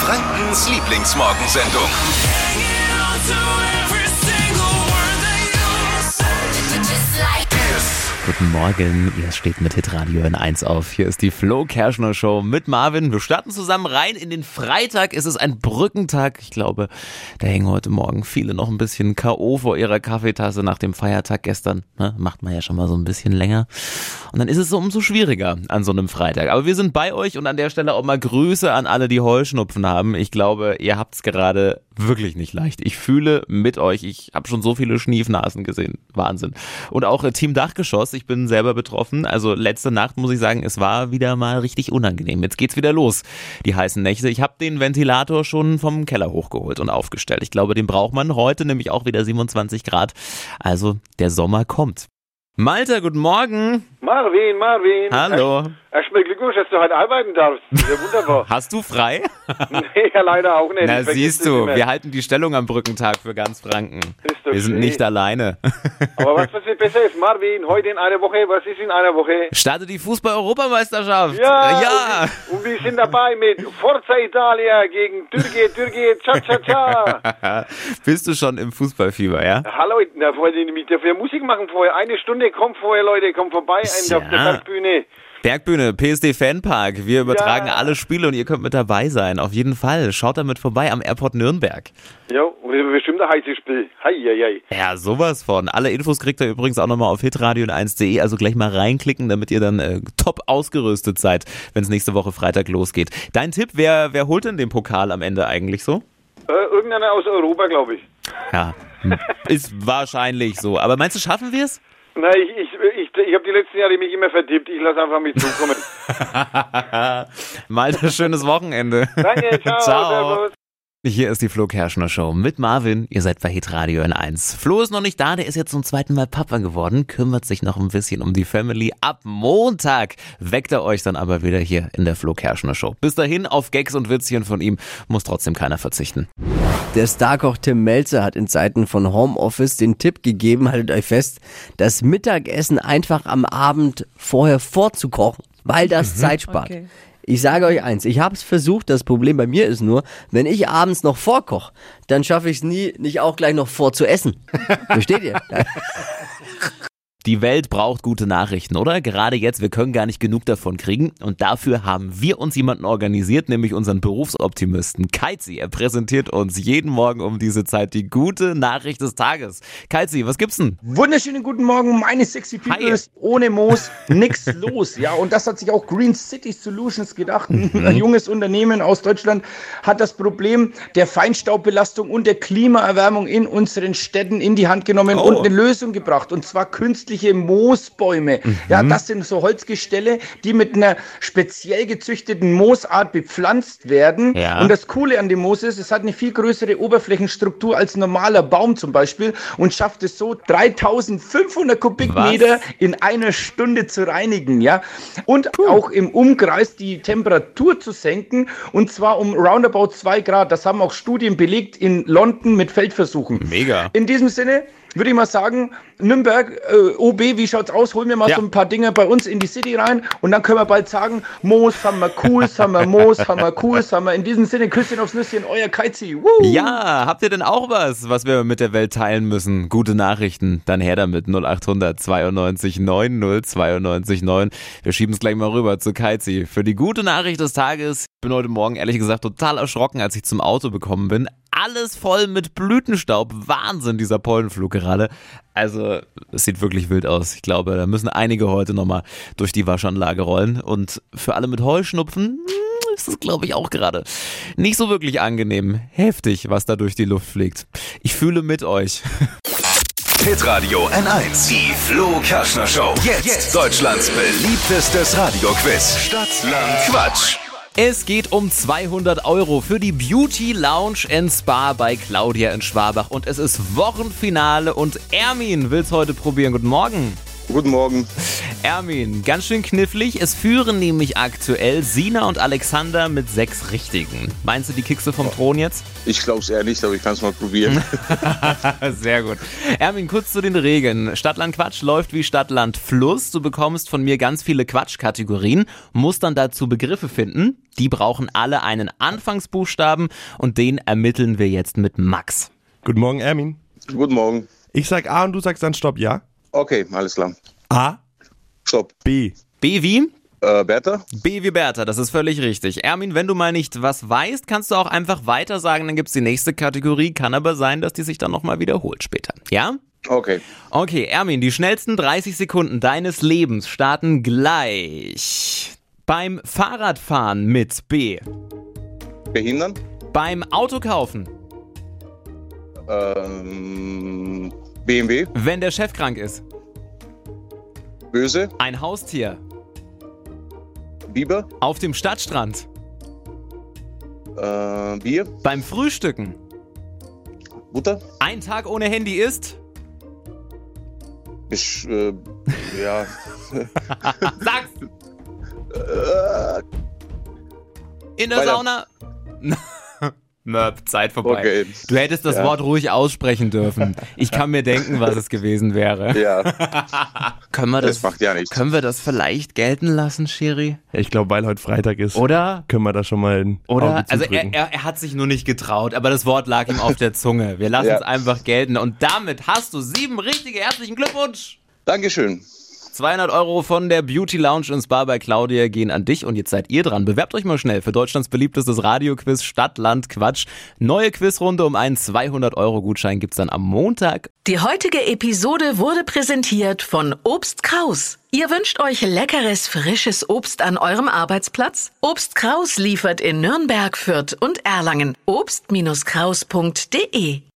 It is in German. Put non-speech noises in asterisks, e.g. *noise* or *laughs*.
Frankens Lieblingsmorgensendung. Guten Morgen, ihr steht mit Hitradio in 1 auf. Hier ist die Flo Kerschner Show mit Marvin. Wir starten zusammen rein in den Freitag. Es ist ein Brückentag. Ich glaube, da hängen heute Morgen viele noch ein bisschen K.O. vor ihrer Kaffeetasse nach dem Feiertag gestern. Ne? Macht man ja schon mal so ein bisschen länger. Und dann ist es so umso schwieriger an so einem Freitag. Aber wir sind bei euch und an der Stelle auch mal Grüße an alle, die Heuschnupfen haben. Ich glaube, ihr habt es gerade wirklich nicht leicht. Ich fühle mit euch. Ich habe schon so viele Schniefnasen gesehen. Wahnsinn. Und auch äh, Team Dachgeschoss. Ich bin selber betroffen. Also letzte Nacht muss ich sagen, es war wieder mal richtig unangenehm. Jetzt geht's wieder los. Die heißen Nächte. Ich habe den Ventilator schon vom Keller hochgeholt und aufgestellt. Ich glaube, den braucht man heute nämlich auch wieder 27 Grad. Also der Sommer kommt. Malte, guten Morgen. Marvin, Marvin. Hallo. Erstmal Glückwunsch, dass du heute arbeiten darfst. Ist ja wunderbar. *laughs* Hast du frei? *laughs* nee, ja, leider auch nicht. Na, siehst du, wir halten die Stellung am Brückentag für ganz Franken. Doch Wir sind nicht alleine. *laughs* Aber was, was besser ist, Marvin, heute in einer Woche, was ist in einer Woche? Startet die Fußball-Europameisterschaft. Ja, ja. Und, wir sind dabei mit Forza Italia gegen Türkei, Türkei, cha cha cha. Bist du schon im Fußballfieber, ja? Hallo, da wollte ich mit dafür Musik machen vorher. Eine Stunde, kommt vorher, Leute, kommt vorbei ein, auf der Ja. Bergbühne. Bergbühne, PSD Fanpark. Wir übertragen Ja. alle Spiele und ihr könnt mit dabei sein. Auf jeden Fall. Schaut damit vorbei am Airport Nürnberg. Ja, und das ist bestimmt ein heißes Spiel. Hei, hei, hei. Ja, sowas von. Alle Infos kriegt ihr übrigens auch nochmal auf hitradio 1.de. Also gleich mal reinklicken, damit ihr dann äh, top ausgerüstet seid, wenn es nächste Woche Freitag losgeht. Dein Tipp, wer, wer holt denn den Pokal am Ende eigentlich so? Äh, irgendeiner aus Europa, glaube ich. Ja, hm, ist wahrscheinlich so. Aber meinst du, schaffen wir es? Nein, ich, ich, ich, ich habe die letzten Jahre mich immer verdippt. Ich lasse einfach mich zukommen. *laughs* Malte, schönes Wochenende. Danke, ciao. *laughs* Ciao. Hier ist die Flo Kerschner Show mit Marvin. Ihr seid bei Hitradio in 1. Flo ist noch nicht da, der ist jetzt zum zweiten Mal Papa geworden, kümmert sich noch ein bisschen um die Family. Ab Montag weckt er euch dann aber wieder hier in der Flo Kerschner Show. Bis dahin auf Gags und Witzchen von ihm muss trotzdem keiner verzichten. Der Starkoch Tim Melzer hat in Zeiten von Homeoffice den Tipp gegeben, haltet euch fest, das Mittagessen einfach am Abend vorher vorzukochen, weil das Zeit spart. Okay. Ich sage euch eins, ich habe es versucht, das Problem bei mir ist nur, wenn ich abends noch vorkoche, dann schaffe ich es nie, nicht auch gleich noch vorzuessen. Versteht ihr? *laughs* Die Welt braucht gute Nachrichten, oder? Gerade jetzt, wir können gar nicht genug davon kriegen. Und dafür haben wir uns jemanden organisiert, nämlich unseren Berufsoptimisten Keizi. Er präsentiert uns jeden Morgen um diese Zeit die gute Nachricht des Tages. Keizi, was gibt's denn? Wunderschönen guten Morgen, meine sexy Hi. Peoples. Ohne Moos nix *laughs* los. Ja, und das hat sich auch Green City Solutions gedacht. Ein junges Unternehmen aus Deutschland hat das Problem der Feinstaubbelastung und der Klimaerwärmung in unseren Städten in die Hand genommen Oh. und eine Lösung gebracht. Und zwar künstliche Moosbäume. Ja, das sind so Holzgestelle, die mit einer speziell gezüchteten Moosart bepflanzt werden. Ja. Und das Coole an dem Moos ist, es hat eine viel größere Oberflächenstruktur als ein normaler Baum zum Beispiel und schafft es so 3500 Kubikmeter Was? in einer Stunde zu reinigen, ja. Und auch im Umkreis die Temperatur zu senken und zwar um roundabout zwei Grad. Das haben auch Studien belegt in London mit Feldversuchen. Mega. In diesem Sinne würde ich mal sagen, Nürnberg, äh, OB, wie schaut's aus? Holen wir mal Ja. so ein paar Dinge bei uns in die City rein und dann können wir bald sagen, Moos haben wir Kuhs, haben wir Moos, haben wir Kuhs, haben wir in diesem Sinne Küsschen aufs Nüsschen, euer Keizi. Woo! Ja, habt ihr denn auch was, was wir mit der Welt teilen müssen? Gute Nachrichten, dann her damit 0800 92 90 92 9. Wir schieben es gleich mal rüber zu Keizi. Für die gute Nachricht des Tages. Ich bin heute Morgen ehrlich gesagt total erschrocken, als ich zum Auto gekommen bin. Alles voll mit Blütenstaub. Wahnsinn, dieser Pollenflug gerade. Also, es sieht wirklich wild aus. Ich glaube, da müssen einige heute nochmal durch die Waschanlage rollen. Und für alle mit Heuschnupfen, hm, ist es, glaube ich, auch gerade nicht so wirklich angenehm. Heftig, was da durch die Luft fliegt. Ich fühle mit euch. *laughs* Hitradio N1. Die Flo Kerschner Show. Jetzt, Deutschlands beliebtestes Radioquiz. Stadt, Land, Quatsch. Es geht um 200 Euro für die Beauty Lounge and Spa bei Claudia in Schwabach. Und es ist Wochenfinale und Ermin will's heute probieren. Guten Morgen. Guten Morgen. Ermin, ganz schön knifflig. Es führen nämlich aktuell Sina und Alexander mit sechs Richtigen. Meinst du, die kickst du vom Thron jetzt? Ich glaube es eher nicht, aber ich kann es mal probieren. *laughs* Sehr gut. Ermin, kurz zu den Regeln. Stadtland Quatsch läuft wie Stadtland Fluss. Du bekommst von mir ganz viele Quatschkategorien, musst dann dazu Begriffe finden. Die brauchen alle einen Anfangsbuchstaben und den ermitteln wir jetzt mit Max. Guten Morgen, Ermin. Guten Morgen. Ich sag A und du sagst dann Stopp, ja? Okay, alles klar. A, Stopp. B. B wie? Äh, Bertha? B wie Bertha, das ist völlig richtig. Ermin, wenn du mal nicht was weißt, kannst du auch einfach weiter sagen, dann gibt's die nächste Kategorie. Kann aber sein, dass die sich dann nochmal wiederholt später. Ja? Okay. Okay, Ermin, die schnellsten 30 Sekunden deines Lebens starten gleich. Beim Fahrradfahren mit B. Behindern? Beim Autokaufen. Ähm, BMW? Wenn der Chef krank ist. Böse? Ein Haustier. Biber? Auf dem Stadtstrand. Äh, Bier? Beim Frühstücken. Butter? Ein Tag ohne Handy ist. Besch äh, ja. *laughs* Sag's! In der Weiter. Sauna. *laughs* Möp, Zeit vorbei. Okay. Du hättest das Ja. Wort ruhig aussprechen dürfen. Ich kann mir denken, was es gewesen wäre. *laughs* Ja, *laughs* Können wir das, das macht ja nichts. können wir das vielleicht gelten lassen, Shiri? Ich glaube, weil heute Freitag ist, Oder? können wir da schon mal ein Oder? Auge Also er, er, er hat sich nur nicht getraut, aber das Wort lag ihm auf der Zunge. Wir lassen Ja. es einfach gelten. Und damit hast du sieben richtige. Herzlichen Glückwunsch! Dankeschön. 200 Euro von der Beauty Lounge und Spa bei Claudia gehen an dich und jetzt seid ihr dran. Bewerbt euch mal schnell für Deutschlands beliebtestes Radioquiz Stadt, Land, Quatsch. Neue Quizrunde um einen 200 Euro Gutschein gibt's dann am Montag. Die heutige Episode wurde präsentiert von Obst Kraus. Ihr wünscht euch leckeres, frisches Obst an eurem Arbeitsplatz? Obst Kraus liefert in Nürnberg, Fürth und Erlangen. Obst-Kraus.de